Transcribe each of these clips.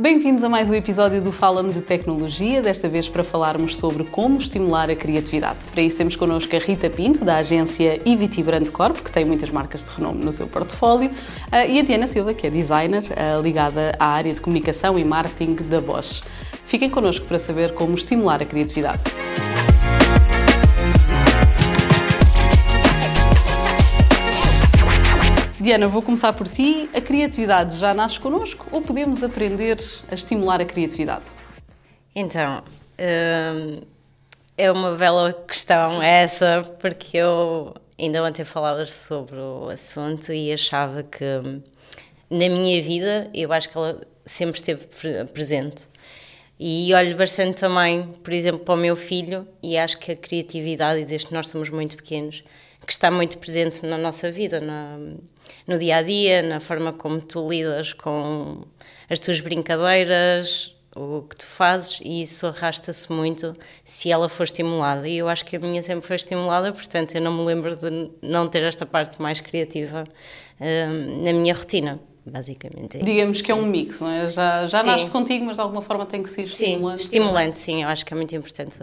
Bem-vindos a mais um episódio do Fala-me de Tecnologia, desta vez para falarmos sobre como estimular a criatividade. Para isso temos connosco a Rita Pinto, da agência EVT Brand Corp, que tem muitas marcas de renome no seu portfólio, eh, e a Diana Silva, que é designer eh, ligada à área de comunicação e marketing da Bosch. Fiquem connosco para saber como estimular a criatividade. Diana, vou começar por ti. A criatividade já nasce connosco ou podemos aprender a estimular a criatividade? Então, hum, é uma bela questão essa, porque eu ainda ontem falava sobre o assunto e achava que na minha vida eu acho que ela sempre esteve presente. E olho bastante também, por exemplo, para o meu filho e acho que a criatividade, desde que nós somos muito pequenos, que está muito presente na nossa vida, na, no dia a dia, na forma como tu lidas com as tuas brincadeiras, o que tu fazes, e isso arrasta-se muito se ela for estimulada. E eu acho que a minha sempre foi estimulada, portanto, eu não me lembro de não ter esta parte mais criativa hum, na minha rotina. Basicamente. É Digamos que é um mix, não é? Já, já nasce contigo, mas de alguma forma tem que ser estimulante. Sim, estimulante, sim. Eu acho que é muito importante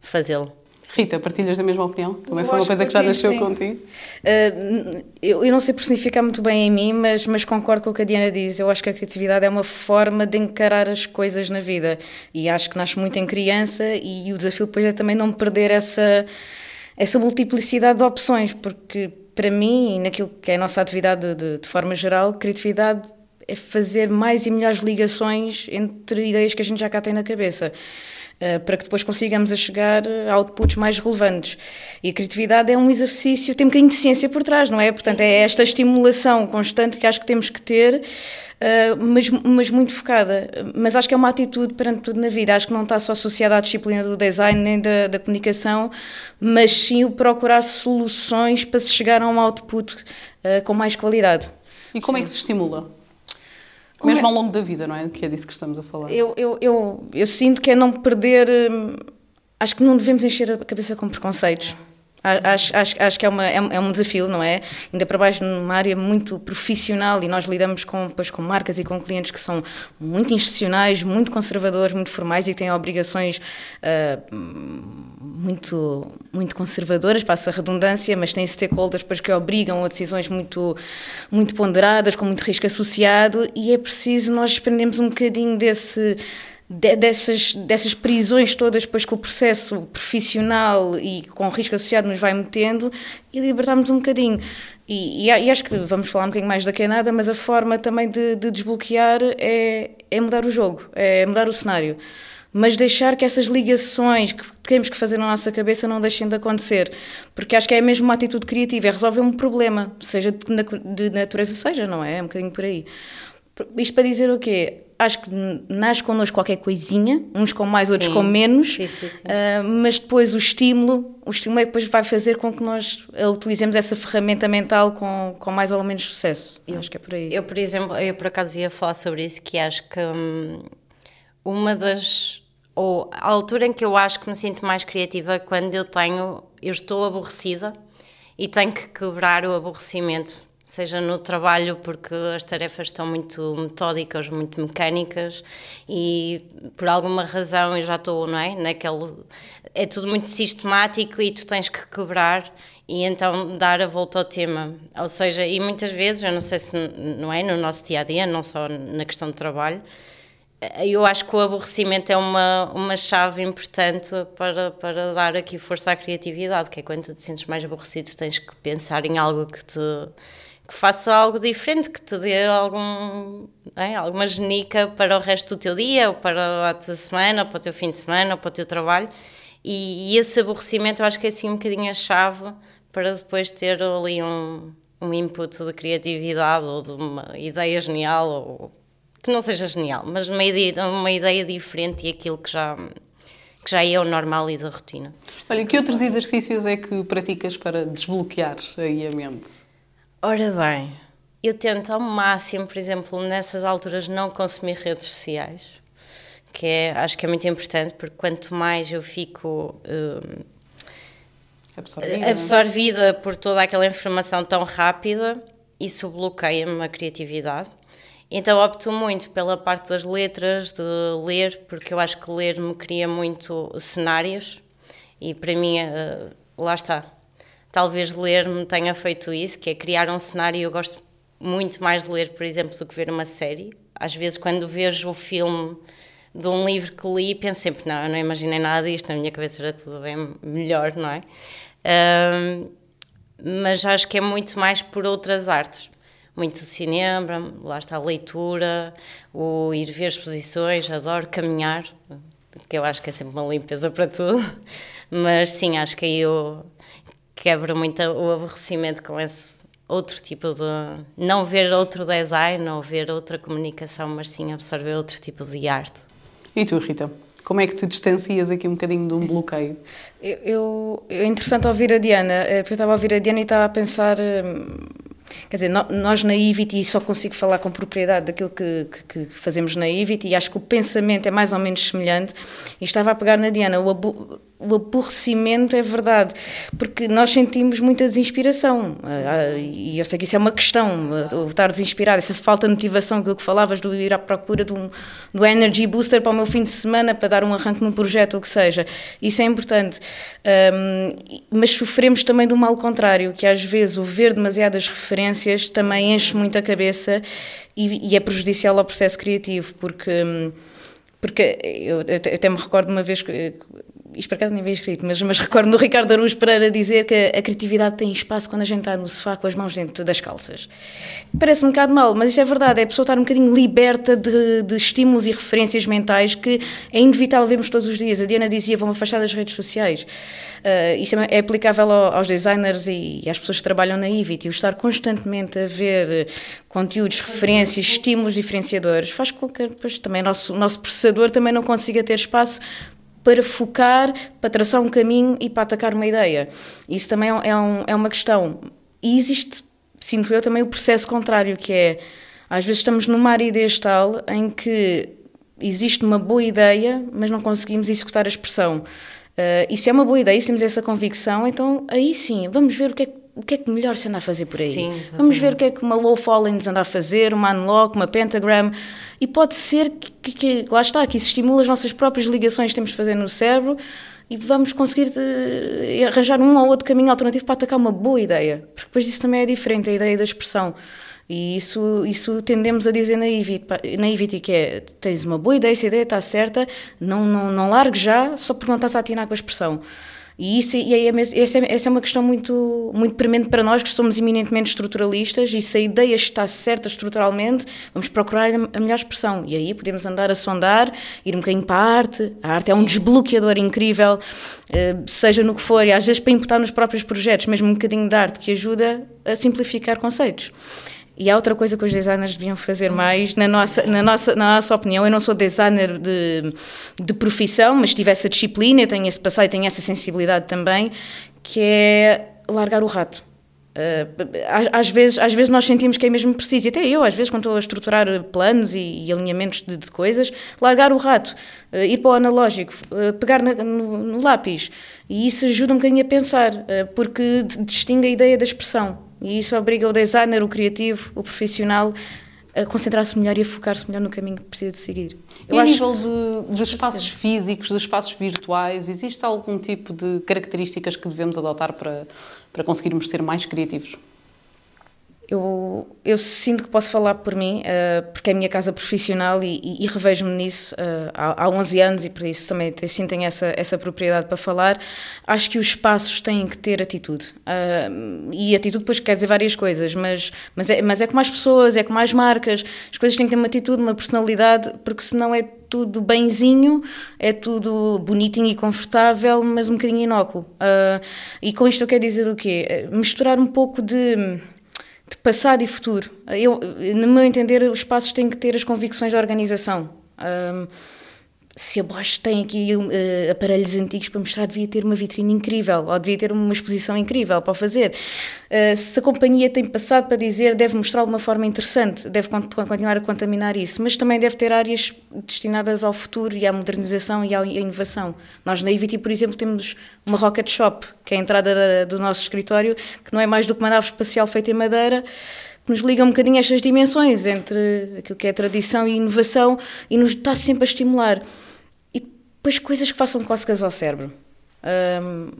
fazê-lo. Rita, partilhas da mesma opinião? Também foi uma coisa que já nasceu sim. contigo? Uh, eu, eu, não sei personificar muito bem em mim, mas, mas concordo com o que a Diana diz. Eu acho que a criatividade é uma forma de encarar as coisas na vida e acho que nasce muito em criança e o desafio depois é também não perder essa, essa multiplicidade de opções, porque para mim, naquilo que é a nossa atividade de, de forma geral, criatividade é fazer mais e melhores ligações entre ideias que a gente já cá tem na cabeça. Eh, para que depois consigamos a chegar a outputs mais relevantes. E a criatividade é um exercício, tem um bocadinho de ciência por trás, não é? Portanto, é esta estimulação constante que acho que temos que ter, uh, mas, mas muito focada. Mas acho que é uma atitude perante tudo na vida. Acho que não está só associada à disciplina do design nem da, da comunicação, mas sim o procurar soluções para se chegar a um output com mais qualidade. E como sim. é que se estimula? Mesmo é? ao longo da vida, não é? Que é disso que estamos a falar. Eu, eu, eu, eu sinto que é não perder. Hum, acho que não devemos encher a cabeça com preconceitos. Acho, acho, acho que é, uma, é, é, um desafio, não é? Ainda para baixo numa área muito profissional e nós lidamos com, depois, com marcas e com clientes que são muito institucionais, muito conservadores, muito formais e têm obrigações uh, muito, muito conservadoras, passa a redundância, mas têm stakeholders depois que obrigam a decisões muito, muito ponderadas, com muito risco associado e é preciso nós desprendermos um bocadinho desse dessas, dessas prisões todas depois que o processo profissional e com risco associado nos vai metendo e libertarmos um bocadinho. E, e, acho que vamos falar um bocadinho mais daqui a nada, mas a forma também de, de desbloquear é, é mudar o jogo, é mudar o cenário mas deixar que essas ligações que temos que fazer na nossa cabeça não deixem de acontecer, porque acho que é mesmo uma atitude criativa, é resolver um problema, seja de natureza seja, não é? É um bocadinho por aí. Isto para dizer o quê? Acho que nasce connosco qualquer coisinha, uns com mais, sim. outros com menos, sim, sim, uh, mas depois o estímulo, o estímulo é que depois vai fazer com que nós utilizemos essa ferramenta mental com, com mais ou menos sucesso. Eu, acho que é por aí. Eu, por exemplo, eu por acaso ia falar sobre isso, que acho que hum, uma das ou a altura em que eu acho que me sinto mais criativa é quando eu tenho, eu estou aborrecida e tenho que quebrar o aborrecimento seja no trabalho porque as tarefas estão muito metódicas, muito mecânicas e por alguma razão eu já estou, não é? Naquele é tudo muito sistemático e tu tens que quebrar e então dar a volta ao tema. Ou seja, e muitas vezes, eu não sei se não é no nosso dia a dia, não só na questão do trabalho, eu acho que o aborrecimento é uma, uma chave importante para, para dar aqui força à criatividade, que é quando tu te sentes mais aborrecido, tens que pensar em algo que te que faça algo diferente, que te dê algum, é, alguma genica para o resto do teu dia, ou para a tua semana, ou para o teu fim de semana, ou para o teu trabalho. E, e esse aborrecimento eu acho que é assim um bocadinho a chave para depois ter ali um, um input de criatividade ou de uma ideia genial, ou que não seja genial, mas uma ideia, uma ideia diferente e aquilo que já, que já é o normal e da rotina. Olha, que outros exercícios é que praticas para desbloquear aí a mente? Ora bem, eu tento ao máximo, por exemplo, nessas alturas não consumir redes sociais, que é, acho que é muito importante, porque quanto mais eu fico um, absorvida, absorvida por toda aquela informação tão rápida, isso bloqueia-me a criatividade. Então opto muito pela parte das letras, de ler, porque eu acho que ler me cria muito cenários e para mim, uh, lá está. Talvez ler me tenha feito isso, que é criar um cenário. Eu gosto muito mais de ler, por exemplo, do que ver uma série. Às vezes, quando vejo o filme de um livro que li, penso sempre: não, eu não imaginei nada disto, na minha cabeça era tudo bem melhor, não é? Uh, mas acho que é muito mais por outras artes muito cinema, lá está a leitura, o ir ver exposições, adoro caminhar, que eu acho que é sempre uma limpeza para tudo, mas sim, acho que aí eu quebro muito o aborrecimento com esse outro tipo de. não ver outro design ou ver outra comunicação, mas sim absorver outro tipo de arte. E tu, Rita? Como é que te distancias aqui um bocadinho de um bloqueio? Eu, eu é interessante ouvir a Diana, eh, porque eu estava a ouvir a Diana e estava a pensar hum, Quer dizer, nós na IVIT, e só consigo falar com propriedade daquilo que, que, que, fazemos na IVIT, e acho que o pensamento é mais ou menos semelhante, e estava a pegar na Diana, o, o aborrecimento é verdade, porque nós sentimos muita desinspiração, ah, ah, e eu sei que isso é uma questão, ah, o estar desinspirado, essa falta de motivação que, que falavas, do ir à procura do, do energy booster para o meu fim de semana, para dar um arranque num projeto, ou que seja, isso é importante, um, mas sofremos também do mal contrário, que às vezes o ver demasiadas referências também enche muito a cabeça e, e é prejudicial ao processo criativo, porque porque eu, eu, até me recordo uma vez que isto por acaso nem veio escrito, mas, mas recordo do Ricardo Aruz Pereira dizer que a criatividade tem espaço quando a gente está no sofá com as mãos dentro das calças. Parece um bocado mal, mas isto é verdade, é a pessoa estar um bocadinho liberta de, de estímulos e referências mentais que é inevitável vermos todos os dias. A Diana dizia, vão afastar das redes sociais. Uh, isto é, aplicável aos designers e às pessoas que trabalham na IVIT, e o estar constantemente a ver conteúdos, referências, estímulos diferenciadores, faz com que depois, também o nosso, nosso processador também não consiga ter espaço para focar, para traçar um caminho e para atacar uma ideia. Isso também é, é, um, é uma questão. E existe, sinto eu, também o processo contrário, que é, às vezes estamos numa área tal em que existe uma boa ideia, mas não conseguimos executar a expressão. Uh, e se é uma boa ideia, se temos essa convicção, então aí sim, vamos ver o que é, o que, é que melhor se anda a fazer por aí. Sim, vamos ver o que é que uma Low Fallings anda a fazer, uma Unlock, uma Pentagram. E pode ser que, que, lá está, que isso estimula as nossas próprias ligações que temos de fazer no cérebro e vamos conseguir de, eh, arranjar um ou outro caminho alternativo para atacar uma boa ideia. Porque depois isso também é diferente, a ideia da expressão. E isso, isso tendemos a dizer na IVIT, na que é, tens uma boa ideia, se a ideia está certa, não, não, não largue já só porque não estás a atinar com a expressão. E, isso, e é, essa, é, essa é uma questão muito, muito premente para nós que somos eminentemente estruturalistas e se a ideia está certa estruturalmente, vamos procurar a melhor expressão. E aí podemos andar a sondar, ir um bocadinho para a arte. A arte é um desbloqueador incrível, eh, seja no que for, e às vezes para imputar nos próprios projetos, mesmo um bocadinho de arte que ajuda a simplificar conceitos. E há outra coisa que os designers deviam fazer mais, na nossa, na nossa, na nossa opinião. Eu não sou designer de, de profissão, mas tive essa disciplina, tenho esse passado e tenho essa sensibilidade também, que é largar o rato. Uh, às, vezes, às vezes nós sentimos que é mesmo preciso, e até eu, às vezes, quando estou a estruturar planos e, e alinhamentos de, de, coisas, largar o rato, uh, ir para o analógico, uh, pegar na, no, no, lápis. E isso ajuda um bocadinho a pensar, porque distingue a ideia da expressão. E isso obriga o designer, o criativo, o profissional a concentrar-se melhor e a focar-se melhor no caminho que precisa de seguir. Eu e a nível de, de espaços físicos, de espaços virtuais, existe algum tipo de características que devemos adotar para, para conseguirmos ser mais criativos? Eu, eu sinto que posso falar por mim, uh, porque é a minha casa profissional e, e, e revejo-me nisso uh, há, há 11 anos e por isso também tenho essa, essa propriedade para falar. Acho que os espaços têm que ter atitude. Uh, e atitude depois quer dizer várias coisas, mas, mas, é, mas é com mais pessoas, é com mais marcas, as coisas têm que ter uma atitude, uma personalidade, porque senão é tudo benzinho, é tudo bonitinho e confortável, mas um bocadinho inócuo. e com isto eu quero dizer o quê? Misturar um pouco de passado e futuro. Eu, no meu entender, os passos têm que ter as convicções da organização. Um, se a Bosch tem aqui uh, aparelhos antigos para mostrar, devia ter uma vitrine incrível, ou devia ter uma exposição incrível para fazer. Uh, se a companhia tem passado para dizer, deve mostrar de uma forma interessante, deve continuar a contaminar isso, mas também deve ter áreas destinadas ao futuro e à modernização e à inovação. Nós na IVT, por exemplo, temos uma Rocket Shop, que é a entrada da, do nosso escritório, que não é mais do que uma nave espacial feita em madeira, nos liga um bocadinho estas dimensões entre aquilo que é tradição e inovação e nos está sempre a estimular. Depois coisas que façam cócegas ao cérebro. Um,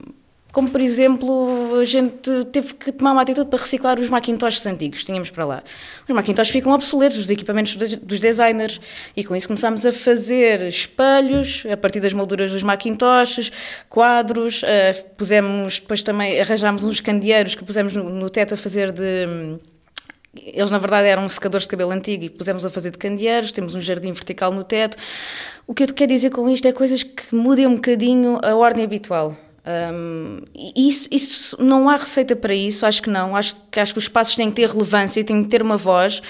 como, por exemplo, a gente teve que tomar uma atitude para reciclar os Macintoshes antigos que tínhamos para lá. Os Macintoshes ficam obsoletos, os equipamentos dos designers, e com isso começámos a fazer espelhos a partir das molduras dos Macintoshes, quadros, uh, pusemos, depois também arranjámos uns candeeiros que pusemos no, no teto a fazer de eles, na verdade, eram secadores de cabelo antigo e pusemos a fazer de candeeiros, temos um jardim vertical no teto. O que eu quero dizer com isto é coisas que mudem um bocadinho a ordem habitual. Um, isso, isso não há receita para isso, acho que não. Acho que, acho que os espaços têm que ter relevância, têm que ter uma voz,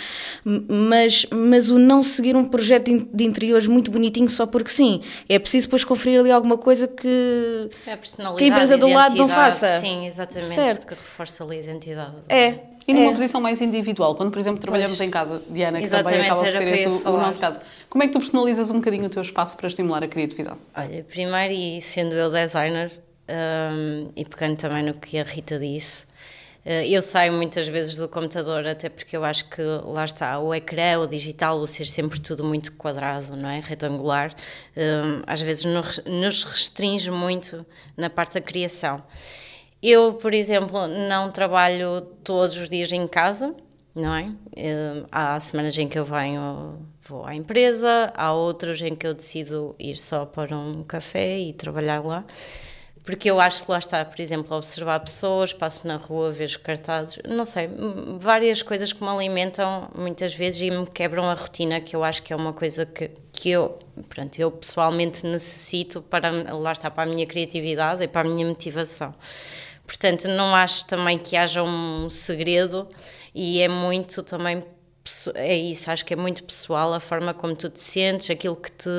mas, mas o não seguir um projeto de interiores muito bonitinho só porque sim. É preciso depois conferir ali alguma coisa que, é a, que a empresa do lado não faça. Sim, exatamente, certo. que reforça ali a identidade. É. E numa é. posição mais individual, quando, por exemplo, trabalhamos pois. em casa, Diana, que também acaba por ser esse o, o nosso caso, como é que tu personalizas um bocadinho o teu espaço para estimular a criatividade? Olha, primeiro, e sendo eu designer, um, e pegando também no que a Rita disse, uh, eu saio muitas vezes do computador, até porque eu acho que lá está, o ecrã, o digital, o ser sempre tudo muito quadrado, não é? Retangular, às vezes nos restringe muito na parte da criação. Eu, por exemplo, não trabalho todos os dias em casa, não é? Há semanas em que eu venho, vou à empresa, há outras em que eu decido ir só para um café e trabalhar lá. Porque eu acho que lá está, por exemplo, observar pessoas, passo na rua, vejo cartazes, não sei, várias coisas que me alimentam muitas vezes e me quebram a rotina, que eu acho que é uma coisa que, que eu, pronto, eu pessoalmente necessito para, lá está, para a minha criatividade e para a minha motivação. Portanto, não acho também que haja um segredo e é muito também é isso, acho que é muito pessoal a forma como tu te sentes, aquilo que te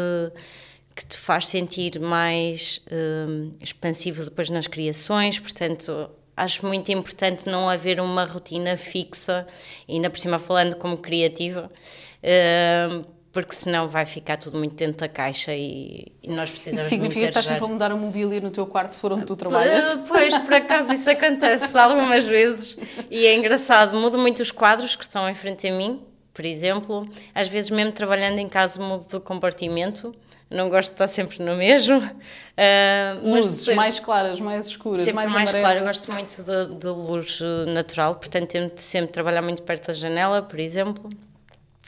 que te faz sentir mais um, expansivo depois nas criações, portanto acho muito importante não haver uma rotina fixa, ainda por cima falando como criativa, um, porque senão vai ficar tudo muito dentro da caixa e, e nós precisamos Isso significa que estás sempre a mudar a mobília no teu quarto se for onde tu trabalhas? Pois, por acaso isso acontece algumas vezes e é engraçado, mudo muito os quadros que estão em frente a mim, por exemplo, às vezes mesmo trabalhando em casa mudo de compartimento, não gosto de estar sempre no mesmo. Uh, Luzes mais claras, mais escuras, sempre mais, mais claras. Eu gosto muito da luz natural, portanto tento sempre trabalhar muito perto da janela, por exemplo.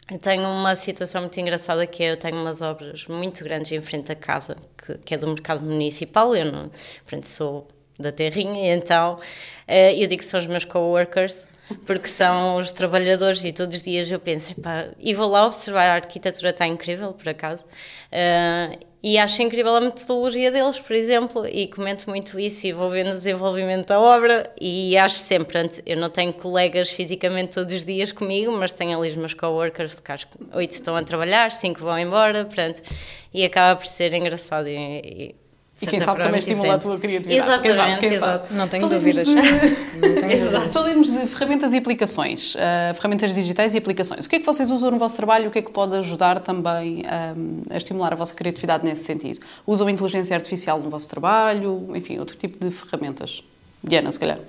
Eu tenho uma situação muito engraçada que é, eu tenho umas obras muito grandes em frente da casa, que, que é do mercado municipal, eu não, portanto, sou da terrinha, então uh, eu digo que são os meus coworkers, porque são os trabalhadores e todos os dias eu penso, e vou lá observar, a arquitetura está incrível, por acaso, uh, e acho incrível a metodologia deles, por exemplo, e comento muito isso e vou vendo o desenvolvimento da obra e acho sempre, antes, eu não tenho colegas fisicamente todos os dias comigo, mas tenho ali os meus coworkers, que acho que oito estão a trabalhar, cinco vão embora, portanto, e acaba por ser engraçado e, e e quem sabe também estimula a tua criatividade. Exatamente, quem sabe, quem exato. Não tenho Falemos dúvidas. De... Não tenho dúvidas. Falemos de ferramentas e aplicações, uh, ferramentas digitais e aplicações. O que é que vocês usam no vosso trabalho? O que é que pode ajudar também um, a estimular a vossa criatividade nesse sentido? Usam inteligência artificial no vosso trabalho? Enfim, outro tipo de ferramentas? Diana, se calhar.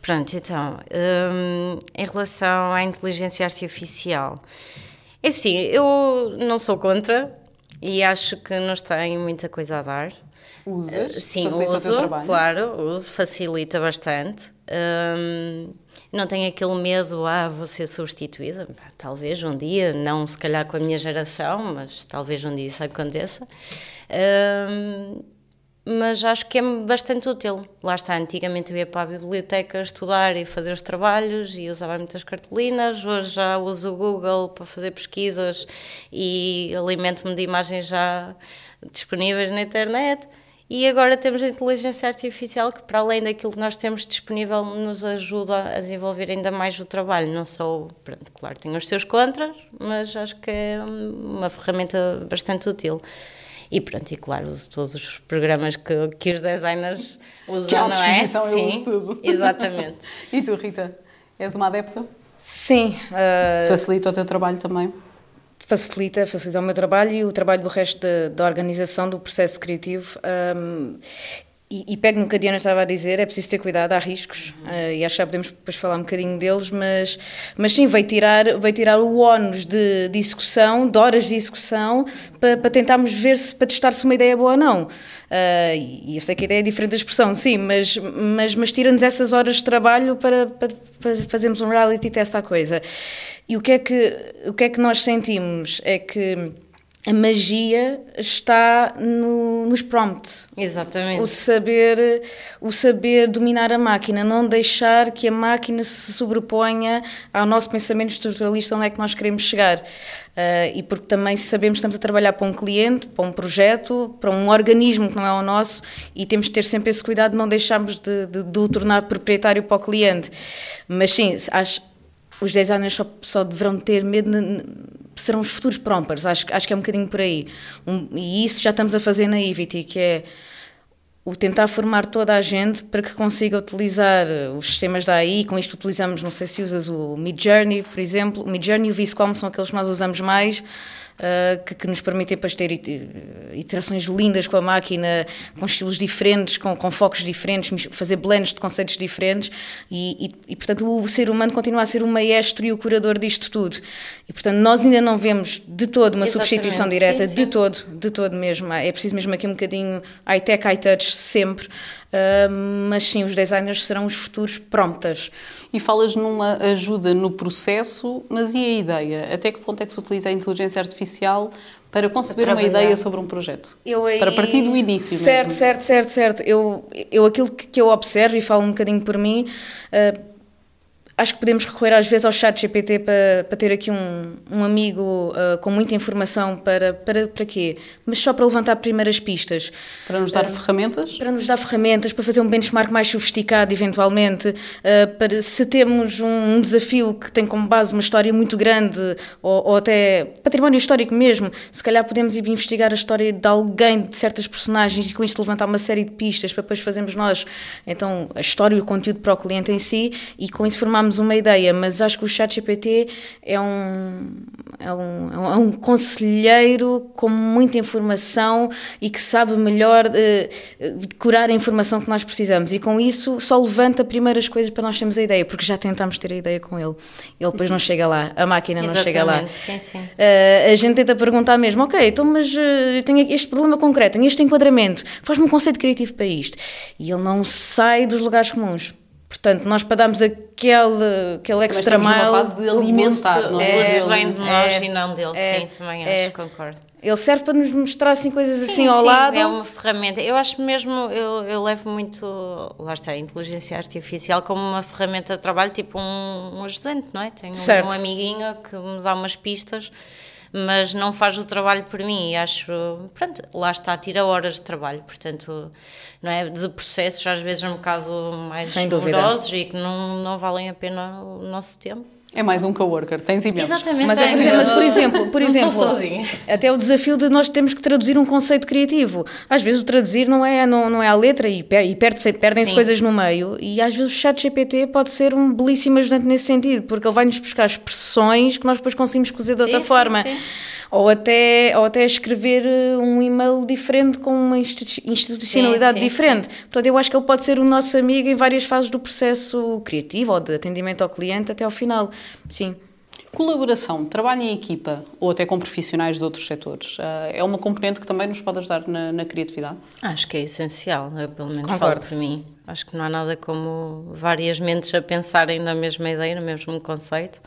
Pronto, então, um, em relação à inteligência artificial, é assim, eu não sou contra e acho que nos tem muita coisa a dar. Usas? Uh, sim, facilita uso, o teu trabalho? claro, uso, facilita bastante. Não tenho aquele medo, ah, vou ser substituída. Talvez um dia, não se calhar com a minha geração, mas talvez um dia isso aconteça. Mas acho que é bastante útil. Lá está, antigamente eu ia para a biblioteca estudar e fazer os trabalhos e usava muitas cartolinas, hoje já uso o Google para fazer pesquisas e alimento-me de imagens já disponíveis na internet. E agora temos a inteligência artificial que, para além daquilo que nós temos disponível, nos ajuda a desenvolver ainda mais o trabalho. Não só, pronto, claro, tem os seus contras, mas acho que é uma ferramenta bastante útil. E pronto, e claro, uso todos os programas que, que os designers usam, que não é? Sim, eu uso tudo. Exatamente. e tu, Rita, és uma adepta? Sim. Uh... Facilita o teu trabalho também? Facilita, facilita o meu trabalho e o trabalho do resto da, organização do processo criativo. Um, e, e pego no que a Diana estava a dizer, é preciso ter cuidado, há riscos, uh, e acho que já podemos depois falar um bocadinho deles, mas, mas sim, vai tirar, vai tirar o ónus de, de execução, de horas de execução, para, para tentarmos ver se, para testar se uma ideia é boa ou não. Uh, e eu sei que a ideia é diferente da expressão, sim, mas, mas, mas tira-nos essas horas de trabalho para, para fazermos um reality test à coisa. E o que é que, o que, é que nós sentimos? É que a magia está no, nos prompts. Exatamente. O saber, o saber dominar a máquina, não deixar que a máquina se sobreponha ao nosso pensamento estruturalista onde é que nós queremos chegar. Uh, e porque também sabemos que estamos a trabalhar para um cliente, para um projeto, para um organismo que não é o nosso e temos de ter sempre esse cuidado de não deixarmos de, de, de o tornar proprietário para o cliente. Mas sim, acho, os designers só, só deverão ter medo... Serão os futuros prompers, acho, acho que é um bocadinho por aí. Um, e isso já estamos a fazer na Ivity, que é o tentar formar toda a gente para que consiga utilizar os sistemas da AI, com isto utilizamos, não sei se usas o Midjourney, por exemplo, o Midjourney e o Viscom são aqueles que nós usamos mais, uh, que, que, nos permitem depois ter iterações lindas com a máquina, com estilos diferentes, com, com focos diferentes, fazer blends de conceitos diferentes e, e, e, portanto, o ser humano continua a ser o maestro e o curador disto tudo. E, portanto, nós ainda não vemos de todo uma Exatamente. substituição direta, sim, sim. de todo, de todo mesmo. É preciso mesmo aqui um bocadinho high-tech, high-touch sempre, uh, mas sim, os designers serão os futuros prompters e falas numa ajuda no processo, mas e a ideia? Até que ponto é que se utiliza a inteligência artificial para conceber uma ideia sobre um projeto? Aí... Para partir do início Certo, mesmo. certo, certo, certo. Eu, eu aquilo que eu observo e falo um bocadinho por mim... Uh, acho que podemos recorrer às vezes ao chat GPT para, para ter aqui um, um amigo uh, com muita informação para, para, para quê? Mas só para levantar primeiras pistas. Para nos dar uh, ferramentas? Para nos dar ferramentas, para fazer um benchmark mais sofisticado, eventualmente, uh, para se temos um, um, desafio que tem como base uma história muito grande, ou, ou, até património histórico mesmo, se calhar podemos ir investigar a história de alguém, de certas personagens, e com isto levantar uma série de pistas para depois fazermos nós, então, a história e o conteúdo para o cliente em si, e com isso formar uma ideia, mas acho que o ChatGPT é um, é um, é um conselheiro com muita informação e que sabe melhor uh, curar a informação que nós precisamos. E com isso só levanta primeiras coisas para nós termos a ideia, porque já tentámos ter a ideia com ele. Ele depois não chega lá, a máquina não Exatamente, chega lá. Sim, sim. Uh, a gente tenta perguntar mesmo, ok, então mas uh, eu tenho este problema concreto, tenho este enquadramento, faz-me um conceito criativo para isto. E ele não sai dos lugares comuns. Portanto, nós para darmos aquele, aquele extra mile. fase de alimentar, não é? O gosto vem de nós é, e não dele, é, sim, também é, acho, concordo. Ele serve para nos mostrar assim coisas sim, assim ao sim, lado. É uma ferramenta. Eu acho mesmo, eu, eu levo muito, lá está, a inteligência artificial como uma ferramenta de trabalho, tipo um, um ajudante, não é? Tenho certo. um amiguinho que me dá umas pistas mas não faz o trabalho por mim. E acho, pronto, lá está, tira horas de trabalho, portanto, não é, de processos às vezes um bocado mais dolorosos e que não, não valem a pena o nosso tempo. É mais um coworker, tens imensos. Exatamente. Mas, é, mas por exemplo, por exemplo até o desafio de nós termos que traduzir um conceito criativo. Às vezes o traduzir não é, não, não é a letra e, e perdem-se coisas no meio. E às vezes o chat GPT pode ser um belíssimo ajudante nesse sentido, porque ele vai-nos buscar expressões que nós depois conseguimos cozer de outra sim, forma. Sim, sim ou até, ou até escrever eh, um e-mail diferente com uma institucionalidade sim, sim, diferente. Sim. Portanto, eu acho que ele pode ser o nosso amigo em várias fases do processo criativo ou de atendimento ao cliente até ao final. Sim. Colaboração, trabalho em equipa ou até com profissionais de outros setores, eh, é uma componente que também nos pode ajudar na, na criatividade? Acho que é essencial, eu pelo menos Concordo. falo por mim. Acho que não há nada como várias mentes a pensarem na mesma ideia, no mesmo conceito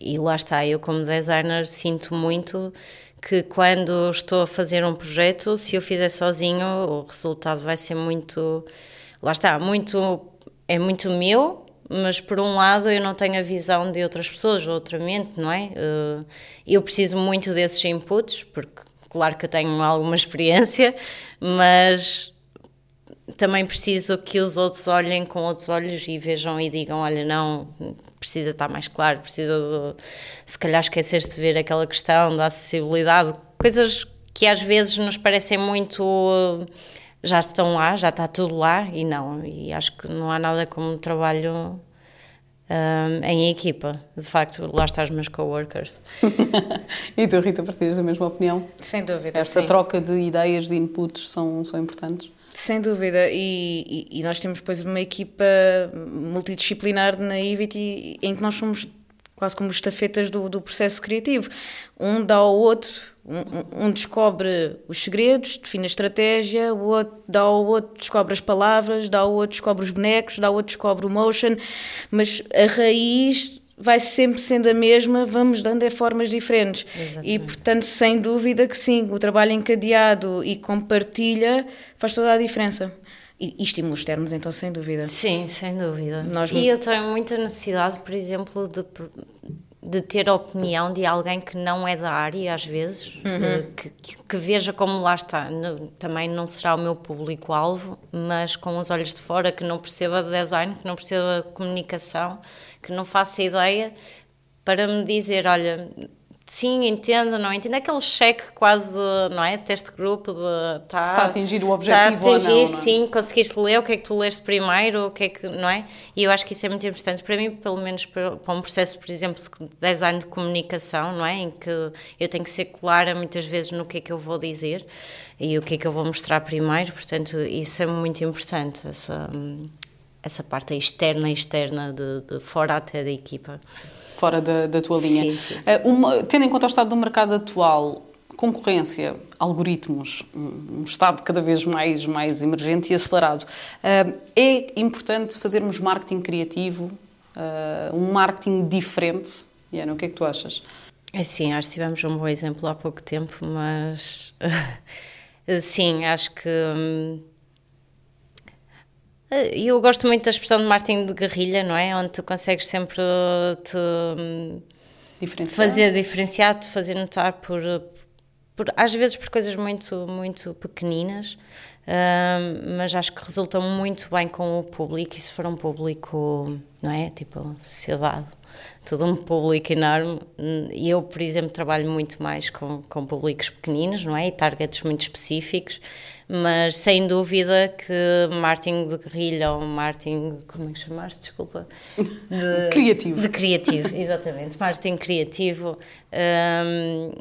e lá está, eu como designer sinto muito que quando estou a fazer um projeto, se eu fizer sozinho, o resultado vai ser muito, lá está, muito é muito meu, mas por um lado eu não tenho a visão de outras pessoas, outra mente, não é? Eh, eu preciso muito desses inputs, porque claro que eu tenho alguma experiência, mas também preciso que os outros olhem com outros olhos e vejam e digam: olha, não, precisa estar mais claro, precisa de, se calhar esquecer-se de ver aquela questão da acessibilidade, coisas que às vezes nos parecem muito já estão lá, já está tudo lá e não, e acho que não há nada como um trabalho um, em equipa, de facto, lá estão os meus coworkers. e tu, Rita, partilhas da mesma opinião? Sem dúvida. Essa sim. troca de ideias, de inputs são, são importantes? Sem dúvida, e, e, e, nós temos depois uma equipa multidisciplinar na IVIT em que nós somos quase como estafetas do, do processo criativo. Um dá ao outro, um, um, descobre os segredos, define a estratégia, o outro dá ao outro, descobre as palavras, dá ao outro, descobre os bonecos, dá ao outro, descobre o motion, mas a raiz vai sempre sendo a mesma, vamos dando é formas diferentes. Exatamente. E, portanto, sem dúvida que sim, o trabalho encadeado e compartilha faz toda a diferença. E, e estímulos externos, então, sem dúvida. Sim, sem dúvida. Nós... E eu tenho muita necessidade, por exemplo, de, de ter a opinião de alguém que não é da área, às vezes, uhum. que, que, que, veja como lá está. também não será o meu público-alvo, mas com os olhos de fora, que não perceba de design, que não perceba de comunicação, que não faça ideia, para me dizer: olha, sim, entendo, não entendo. Aquele cheque quase, de, não é? Teste grupo de. Tá, está a atingir o objetivo está a atingir, ou não, não é? sim, conseguiste ler o que é que tu leste primeiro, o que é que, não é? E eu acho que isso é muito importante para mim, pelo menos para, para um processo, por exemplo, de design de comunicação, não é? Em que eu tenho que ser clara muitas vezes no que é que eu vou dizer e o que é que eu vou mostrar primeiro, portanto, isso é muito importante, essa, essa parte externa e externa de, de fora até da equipa fora da, da tua linha. Sim, sim. Uh, uma, tendo em conta o estado do mercado atual, concorrência, algoritmos, um, estado cada vez mais, mais emergente e acelerado, uh, é importante fazermos marketing criativo, uh, um marketing diferente? Diana, o que é que tu achas? É sim, acho que tivemos um bom exemplo há pouco tempo, mas sim, acho que. Hum, eh, eu gosto muito da expressão de marketing de guerrilha, não é? Onde tu consegues sempre te diferenciar. fazer diferenciar, te fazer notar por, por, às vezes por coisas muito, muito pequeninas, uh, mas acho que resultam muito bem com o público e se for um público, não é? Tipo, sociedade, todo um público enorme. Eu, por exemplo, trabalho muito mais com, com públicos pequeninos, não é? E targets muito específicos mas sem dúvida que Martin de guerrilha ou Martin, como é que chamaste, desculpa? De, criativo. De criativo, exatamente. Martin criativo um,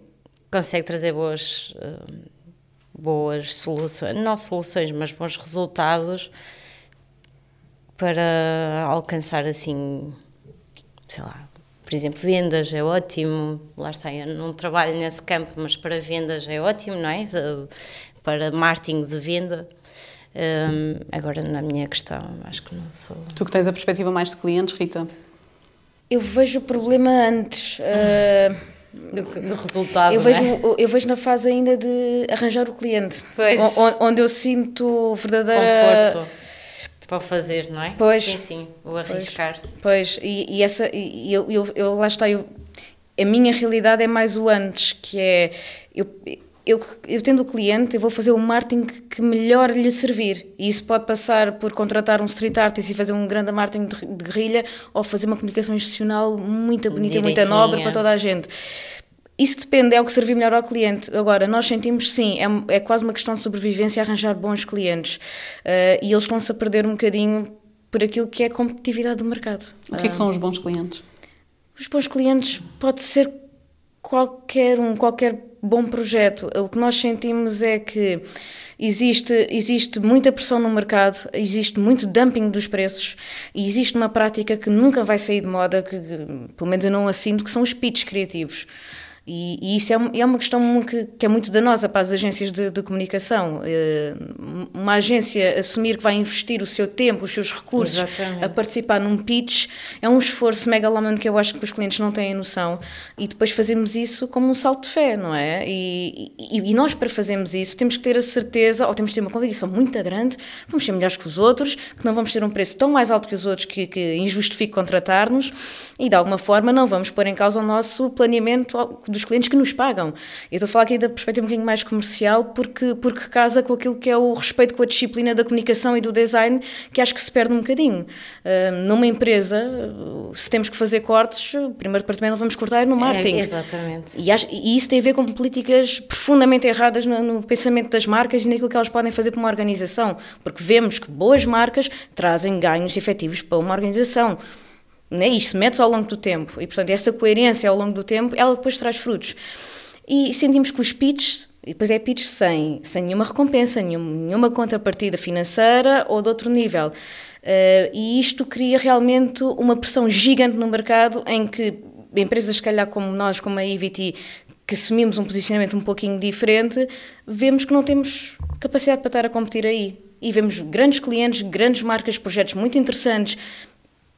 consegue trazer boas, um, boas soluções, não soluções, mas bons resultados para alcançar assim, sei lá, por exemplo, vendas é ótimo, lá está, eu não trabalho nesse campo, mas para vendas é ótimo, não é? para marketing de venda. Um, agora, na minha questão, acho que não sou. Tu que tens a perspectiva mais de clientes, Rita? Eu vejo o problema antes. Uh, do, do, resultado. Eu vejo, é? eu vejo na fase ainda de arranjar o cliente. Pois. Onde eu sinto verdadeira. Conforto para fazer, não é? Pois. Sim, sim, o arriscar. Pois, pois. E, e, essa, e eu, eu, eu, lá está, eu, a minha realidade é mais o antes, que é, eu, eu, eu tendo o cliente, eu vou fazer o marketing que melhor lhe servir. E isso pode passar por contratar um street artist e fazer um grande marketing de, de guerrilha ou fazer uma comunicação institucional muito bonita e muito nobre para toda a gente. Isso depende, é o que servir melhor ao cliente. Agora, nós sentimos sim, é, é quase uma questão de sobrevivência arranjar bons clientes. Uh, e eles estão-se a perder um bocadinho por aquilo que é a competitividade do mercado. O que é que são os bons clientes? Os bons clientes pode ser qualquer um, qualquer bom projeto. O que nós sentimos é que existe, existe muita pressão no mercado, existe muito dumping dos preços e existe uma prática que nunca vai sair de moda, que pelo menos eu não assino, que são os pitches criativos. E, e isso é, é, uma questão que, que, é muito danosa para as agências de, de, comunicação. Eh, uma agência assumir que vai investir o seu tempo, os seus recursos Exatamente. a participar num pitch é um esforço megalómano que eu acho que os clientes não têm noção. E depois fazemos isso como um salto de fé, não é? E, e, e nós, para fazermos isso, temos que ter a certeza, ou temos que ter uma convicção muito grande, que vamos ser melhores que os outros, que não vamos ter um preço tão mais alto que os outros que, que injustifique contratar-nos e, de alguma forma, não vamos pôr em causa o nosso planeamento dos clientes que nos pagam. Eu estou a falar aqui da perspectiva um bocadinho mais comercial, porque, porque casa com aquilo que é o respeito com a disciplina da comunicação e do design, que acho que se perde um bocadinho. Uh, numa empresa, se temos que fazer cortes, o primeiro departamento não vamos cortar é no marketing. É, exatamente. E, acho, e, isso tem a ver com políticas profundamente erradas no, no pensamento das marcas e naquilo que elas podem fazer para uma organização, porque vemos que boas marcas trazem ganhos efetivos para uma organização né? Isto mete-se ao longo do tempo e, portanto, essa coerência ao longo do tempo, ela depois traz frutos. E sentimos que os pitches, E depois é pitch sem, sem nenhuma recompensa, nenhuma contrapartida financeira ou de outro nível. Uh, e isto cria realmente uma pressão gigante no mercado em que empresas, se calhar como nós, como a EVT, que assumimos um posicionamento um pouquinho diferente, vemos que não temos capacidade para estar a competir aí. E vemos grandes clientes, grandes marcas, projetos muito interessantes,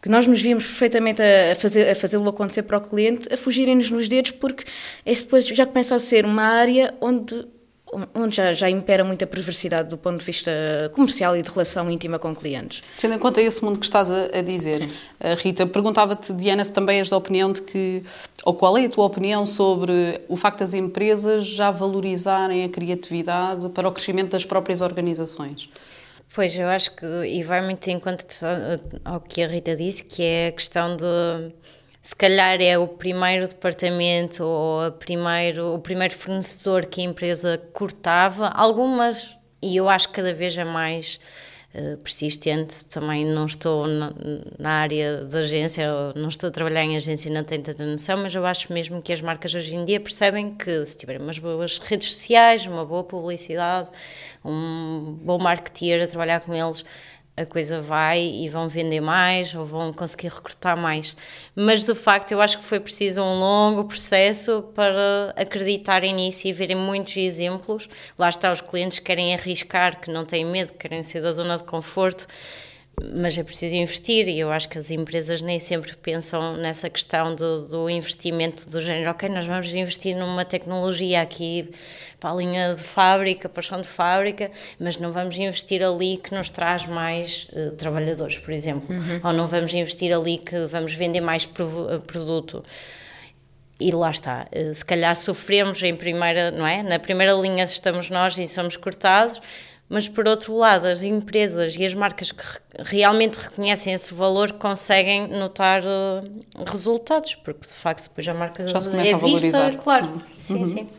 que nós nos víamos perfeitamente a, fazer, a fazê-lo acontecer para o cliente, a fugirem-nos nos dedos, porque esse depois já começa a ser uma área onde, onde já, já impera muita perversidade do ponto de vista comercial e de relação íntima com clientes. Tendo em conta esse mundo que estás a, a dizer, Sim. Rita, perguntava-te, Diana, se também és da opinião de que, ou qual é a tua opinião sobre o facto das empresas já valorizarem a criatividade para o crescimento das próprias organizações? Pois, eu acho que, e vai muito em conta ao que a Rita disse, que é a questão de se calhar é o primeiro departamento ou primeiro, o primeiro fornecedor que a empresa cortava. Algumas, e eu acho que cada vez é mais persistente, também não estou na, na, área da agência, não estou a trabalhar em agência não tenho tanta noção, mas eu acho mesmo que as marcas hoje em dia percebem que se tiverem umas boas redes sociais, uma boa publicidade, um bom marketeer a trabalhar com eles, a coisa vai e vão vender mais ou vão conseguir recrutar mais. Mas de facto eu acho que foi preciso um longo processo para acreditarem nisso e verem muitos exemplos. Lá está, os clientes que querem arriscar, que não têm medo, que querem sair da zona de conforto mas é preciso investir e eu acho que as empresas nem sempre pensam nessa questão do, do, investimento do género, ok, nós vamos investir numa tecnologia aqui para a linha de fábrica, para chão de fábrica, mas não vamos investir ali que nos traz mais uh, trabalhadores, por exemplo, uhum. ou não vamos investir ali que vamos vender mais eh, produto. E lá está, uh, se calhar sofremos em primeira, não é? Na primeira linha estamos nós e somos cortados, mas por outro lado, as empresas e as marcas que realmente reconhecem esse valor conseguem notar uh, resultados, porque de facto depois a marca Já se começa é a valorizar. Vista, claro, uhum. sim, uhum. sim.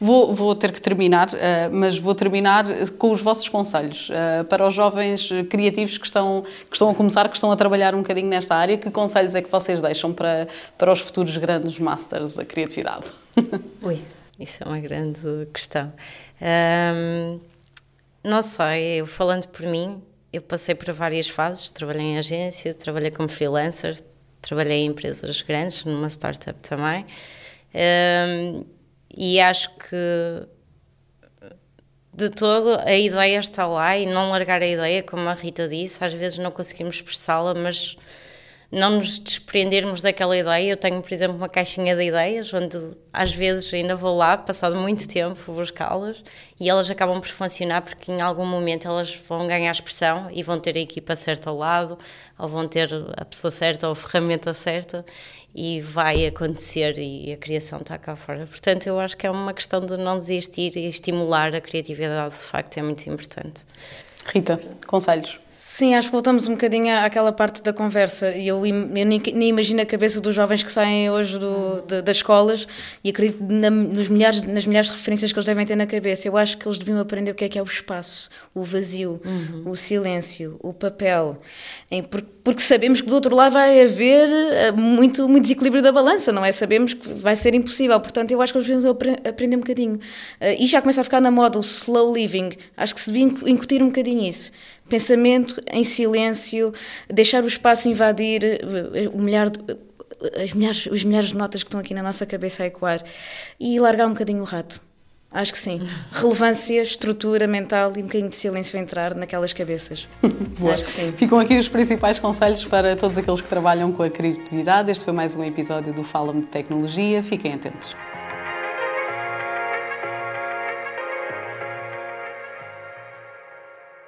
Vou, vou ter que terminar, uh, mas vou terminar com os vossos conselhos uh, para os jovens criativos que estão, que estão a começar, que estão a trabalhar um bocadinho nesta área. Que conselhos é que vocês deixam para, para os futuros grandes masters da criatividade? Ui, isso é uma grande questão. Um, não sei, eu falando por mim, eu passei por várias fases, trabalhei em agência, trabalhei como freelancer, trabalhei em empresas grandes, numa startup também, um, e acho que de todo a ideia está lá e não largar a ideia, como a Rita disse, às vezes não conseguimos expressá-la, mas não nos desprendermos daquela ideia. Eu tenho, por exemplo, uma caixinha de ideias, onde às vezes ainda vou lá, passado muito tempo, buscá-las, e elas acabam por funcionar porque em algum momento elas vão ganhar expressão e vão ter a equipa certa ao lado, ou vão ter a pessoa certa ou a ferramenta certa, e vai acontecer e a criação está cá fora. Portanto, eu acho que é uma questão de não desistir e estimular a criatividade, de facto, é muito importante. Rita, conselhos? Sim, acho que voltamos um bocadinho àquela parte da conversa. E eu, eu nem, nem, imagino a cabeça dos jovens que saem hoje do, de, das escolas e acredito na, nos milhares, nas milhares de referências que eles devem ter na cabeça. Eu acho que eles deviam aprender o que é que é o espaço, o vazio, uhum. o silêncio, o papel. Em, porque, sabemos que do outro lado vai haver eh, muito, muito desequilíbrio da balança, não é? Sabemos que vai ser impossível. Portanto, eu acho que eles deviam aprender um bocadinho. Uh, e já começa a ficar na moda o slow living. Acho que se devia incutir um bocadinho isso pensamento em silêncio, deixar o espaço invadir eh, o milhar de, as milhares, os milhares de notas que estão aqui na nossa cabeça a ecoar e largar um bocadinho o rato. Acho que sim. Relevância, estrutura mental e um bocadinho de silêncio entrar naquelas cabeças. Boa. Acho que sim. Ficam aqui os principais conselhos para todos aqueles que trabalham com a criatividade. Este foi mais um episódio do Fala-me de Tecnologia. Fiquem atentos.